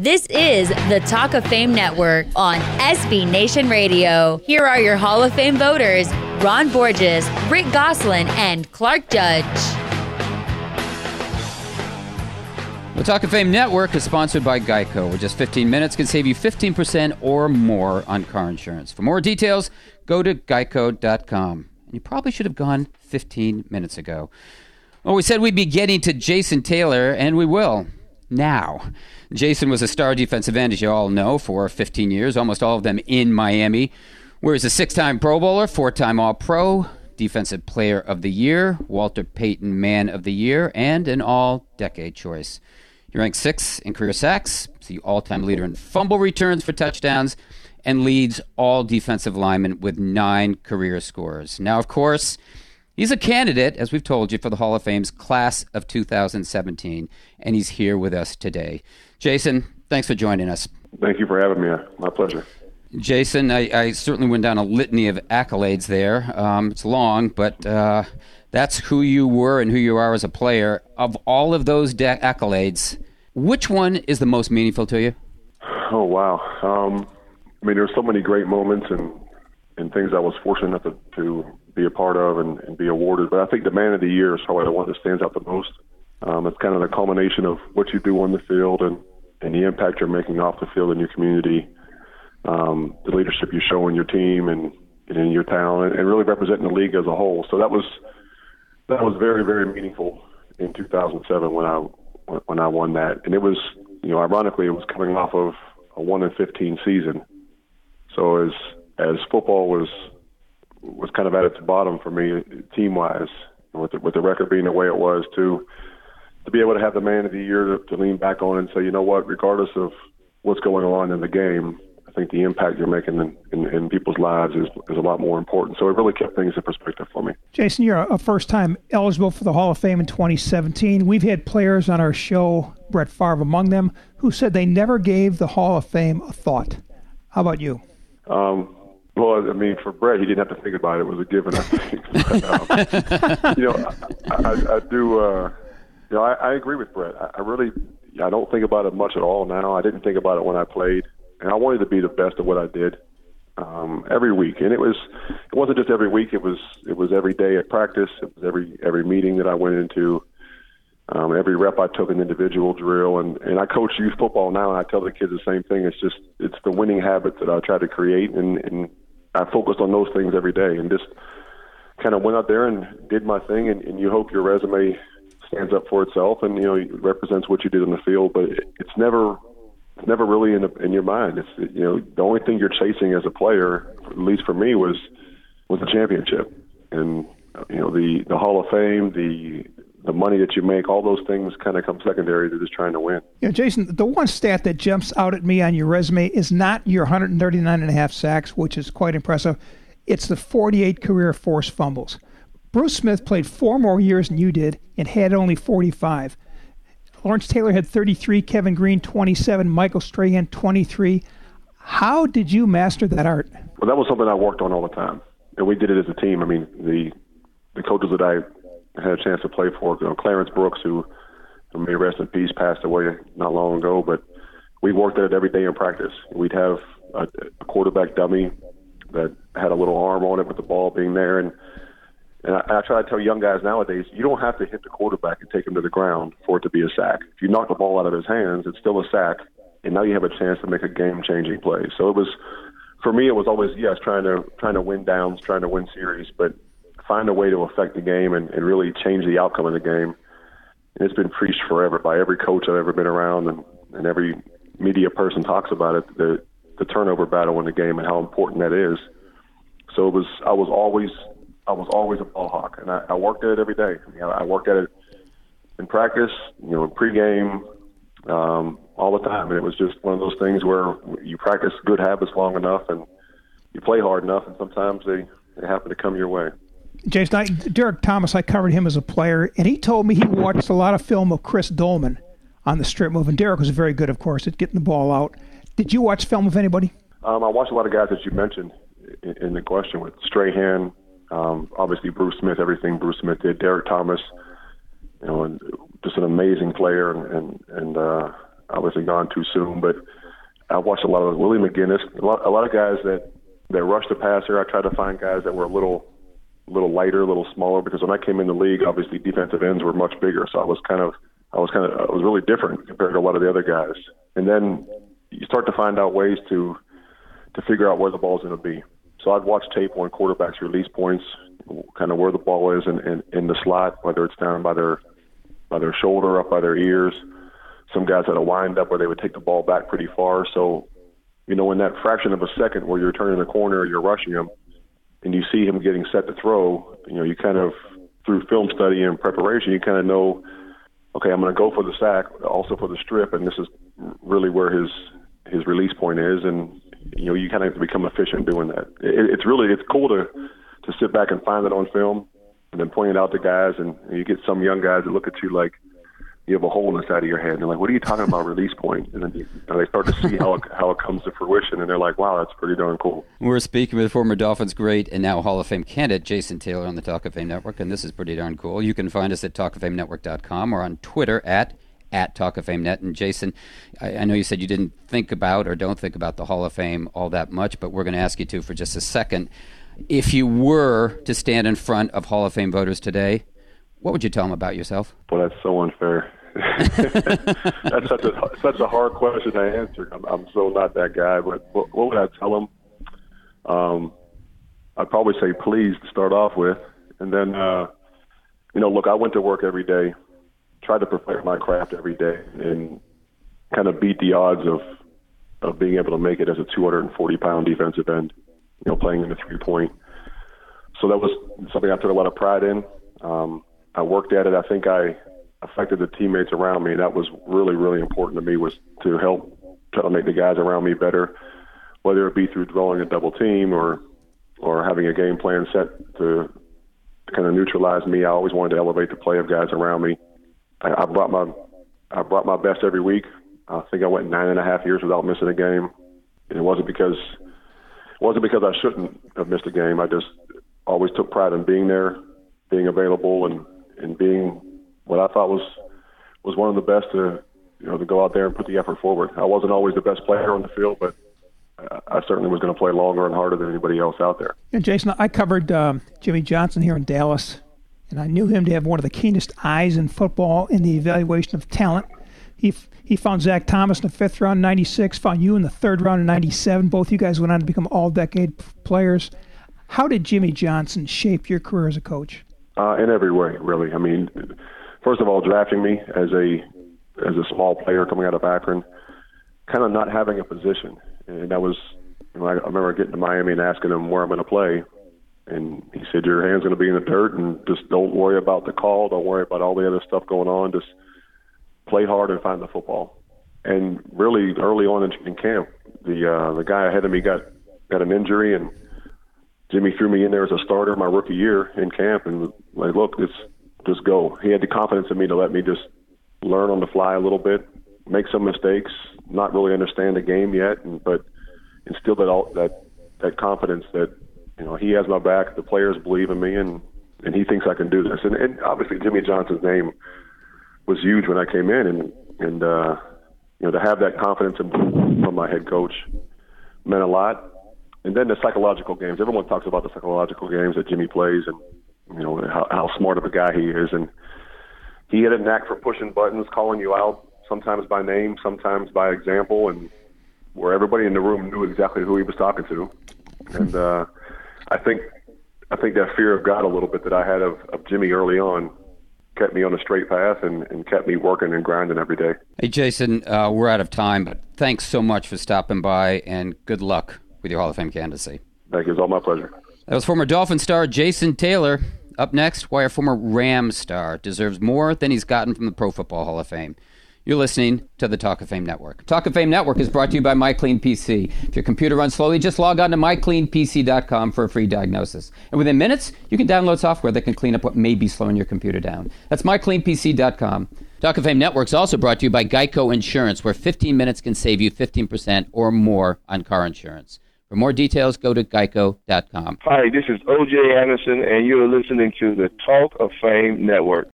This is the Talk of Fame Network on SB Nation Radio. Here are your Hall of Fame voters Ron Borges, Rick Gosselin, and Clark Judge. The Talk of Fame Network is sponsored by Geico, where just 15 minutes can save you 15% or more on car insurance. For more details, go to geico.com. And you probably should have gone 15 minutes ago. Well, we said we'd be getting to Jason Taylor, and we will. Now. Jason was a star defensive end, as you all know, for 15 years, almost all of them in Miami. Where he's a six time Pro Bowler, four time All Pro, Defensive Player of the Year, Walter Payton Man of the Year, and an all decade choice. He ranks sixth in career sacks, the all time leader in fumble returns for touchdowns, and leads all defensive linemen with nine career scores. Now, of course, he's a candidate, as we've told you, for the Hall of Fame's class of 2017, and he's here with us today. Jason, thanks for joining us. Thank you for having me. My pleasure. Jason, I, I certainly went down a litany of accolades there. Um, it's long, but. Uh, that's who you were and who you are as a player. Of all of those de- accolades, which one is the most meaningful to you? Oh wow! Um, I mean, there's so many great moments and and things I was fortunate enough to, to be a part of and, and be awarded. But I think the Man of the Year is probably the one that stands out the most. Um, it's kind of the culmination of what you do on the field and and the impact you're making off the field in your community, um, the leadership you show in your team and, and in your town, and, and really representing the league as a whole. So that was that was very very meaningful in 2007 when I when I won that, and it was you know ironically it was coming off of a one in 15 season, so as as football was was kind of at its bottom for me team wise, with the, with the record being the way it was to to be able to have the man of the year to, to lean back on and say you know what regardless of what's going on in the game I think the impact you're making in, in, in, people's lives is, is a lot more important. So it really kept things in perspective for me. Jason, you're a first time eligible for the Hall of Fame in 2017. We've had players on our show, Brett Favre among them, who said they never gave the Hall of Fame a thought. How about you? Um, well, I mean, for Brett, he didn't have to think about it. It was a given, I think. but, um, you know, I, I, I do. Uh, you know, I, I agree with Brett. I, I really, I don't think about it much at all now. I didn't think about it when I played and I wanted to be the best of what I did um, every week. And it was it wasn't just every week; it was it was every day at practice. It was every every meeting that I went into. Um, every rep I took an individual drill, and and I coach youth football now, and I tell the kids the same thing. It's just it's the winning habit that I try to create, and and I focused on those things every day, and just kind of went out there and did my thing, and, and you hope your resume stands up for itself, and you know represents what you did in the field, but it, it's never it's never really in the, in your mind. It's you know the only thing you're chasing as a player, at least for me, was was the championship, and you know the the Hall of Fame, the the money that you make, all those things kind of come secondary to just trying to win. Yeah, Jason, the one stat that jumps out at me on your resume is not your 139 and a half sacks, which is quite impressive. It's the 48 career forced fumbles. Bruce Smith played four more years than you did and had only 45. Lawrence Taylor had 33, Kevin Greene 27, Michael Strahan 23. How did you master that art? Well, that was something I worked on all the time, and we did it as a team. I mean, the the coaches that I had a chance to play for, you know, Clarence Brooks, who, who may rest in peace, passed away not long ago, but we worked at it every day in practice. We'd have a, a quarterback dummy that had a little arm on it with the ball being there, and and I, I try to tell young guys nowadays, you don't have to hit the quarterback and take him to the ground for it to be a sack. If you knock the ball out of his hands, it's still a sack, and now you have a chance to make a game-changing play. So it was, for me, it was always yes, trying to trying to win downs, trying to win series, but find a way to affect the game and, and really change the outcome of the game. And it's been preached forever by every coach I've ever been around, and, and every media person talks about it. The the turnover battle in the game and how important that is. So it was I was always I was always a ball hawk, and I, I worked at it every day. You know, I worked at it in practice, you know, pregame, um, all the time. And it was just one of those things where you practice good habits long enough, and you play hard enough, and sometimes they, they happen to come your way. Jason, I, Derrick Thomas, I covered him as a player, and he told me he watched a lot of film of Chris Doleman on the strip move. And Derrick was very good, of course, at getting the ball out. Did you watch film of anybody? Um, I watched a lot of guys that you mentioned in, in the question with Strahan, um, obviously, Bruce Smith, everything Bruce Smith did. Derrick Thomas, you know, and just an amazing player, and and, and uh, obviously gone too soon. But I watched a lot of Willie McGinest, a lot, a lot of guys that that rushed the passer. I tried to find guys that were a little little lighter, a little smaller, because when I came in the league, obviously defensive ends were much bigger. So I was kind of I was kind of I was really different compared to a lot of the other guys. And then you start to find out ways to to figure out where the ball's going to be. So I'd watch tape on quarterbacks' release points, kind of where the ball is in, in, in the slot, whether it's down by their by their shoulder, up by their ears. Some guys had a wind up where they would take the ball back pretty far. So, you know, in that fraction of a second where you're turning the corner, you're rushing him, and you see him getting set to throw, you know, you kind of through film study and preparation, you kind of know, okay, I'm going to go for the sack, also for the strip, and this is really where his his release point is, and you know, you kind of have to become efficient doing that. It, it's really it's cool to to sit back and find it on film, and then point it out to guys, and, and you get some young guys that look at you like you have a hole in the side of your head, and they're like, "What are you talking about release point?" And then you, and they start to see how it, how it comes to fruition, and they're like, "Wow, that's pretty darn cool." We're speaking with former Dolphins great and now Hall of Fame candidate Jason Taylor on the Talk of Fame Network, and this is pretty darn cool. You can find us at talkoffamenetwork.com or on Twitter at at Talk of Fame Net. And Jason, I, I, know you said you didn't think about or don't think about the Hall of Fame all that much, but we're going to ask you to for just a second. If you were to stand in front of Hall of Fame voters today, what would you tell them about yourself? Well, that's so unfair. that's such a such a hard question to answer. I'm, I'm so not that guy. But what, what would I tell him? Um, I'd probably say please to start off with, and then uh, you know, look, I went to work every day, tried to perfect my craft every day, and kind of beat the odds of of being able to make it as a 240 pound defensive end, you know, playing in the three point. So that was something I took a lot of pride in. Um, I worked at it. I think I affected the teammates around me. That was really, really important to me was to help try to make the guys around me better, whether it be through drawing a double team or or having a game plan set to, kind of neutralize me. I always wanted to elevate the play of guys around me. I, I brought my I brought my best every week. I think I went nine and a half years without missing a game. And it wasn't because it wasn't because I shouldn't have missed a game. I just always took pride in being there, being available, and and being what I thought was was one of the best to you know to go out there and put the effort forward. I wasn't always the best player on the field, but I certainly was going to play longer and harder than anybody else out there. And Jason, I covered um, Jimmy Johnson here in Dallas, and I knew him to have one of the keenest eyes in football in the evaluation of talent. He he found Zach Thomas in the fifth round, '96. Found you in the third round in '97. Both you guys went on to become all-decade players. How did Jimmy Johnson shape your career as a coach? Uh, in every way, really. I mean, first of all, drafting me as a as a small player coming out of Akron, kind of not having a position, and that was. You know, I, remember getting to Miami and asking him where I'm going to play, and he said, "Your hand's going to be in the dirt, and just don't worry about the call. Don't worry about all the other stuff going on. Just play hard and find the football." And really, early on in, in camp, the uh, the guy ahead of me got got an injury, and Jimmy threw me in there as a starter my rookie year in camp, and like, look, it's just go. He had the confidence in me to let me just learn on the fly a little bit, make some mistakes, not really understand the game yet, and, but instill that all, that that confidence that you know he has my back, the players believe in me, and and he thinks I can do this. And, and obviously Jimmy Johnson's name was huge when I came in, and and uh, you know to have that confidence in, from my head coach meant a lot. And then the psychological games. Everyone talks about the psychological games that Jimmy plays, and you know how, how smart of a guy he is, and he had a knack for pushing buttons, calling you out sometimes by name, sometimes by example, and where everybody in the room knew exactly who he was talking to. And uh, I think I think that fear of God a little bit that I had of, of Jimmy early on kept me on a straight path and, and kept me working and grinding every day. Hey, Jason, uh, we're out of time, but thanks so much for stopping by and good luck with your Hall of Fame candidacy. Thank you. It's all my pleasure. That was former Dolphin star Jason Taylor. Up next, why a former Ram star deserves more than he's gotten from the Pro Football Hall of Fame. You're listening to the Talk of Fame Network. Talk of Fame Network is brought to you by MyCleanPC. If your computer runs slowly, just log on to mycleanpc.com for a free diagnosis. And within minutes, you can download software that can clean up what may be slowing your computer down. That's mycleanpc.com. Talk of Fame Network is also brought to you by Geico Insurance, where 15 minutes can save you 15% or more on car insurance. For more details, go to geico.com. Hi, this is OJ Anderson, and you're listening to the Talk of Fame Network.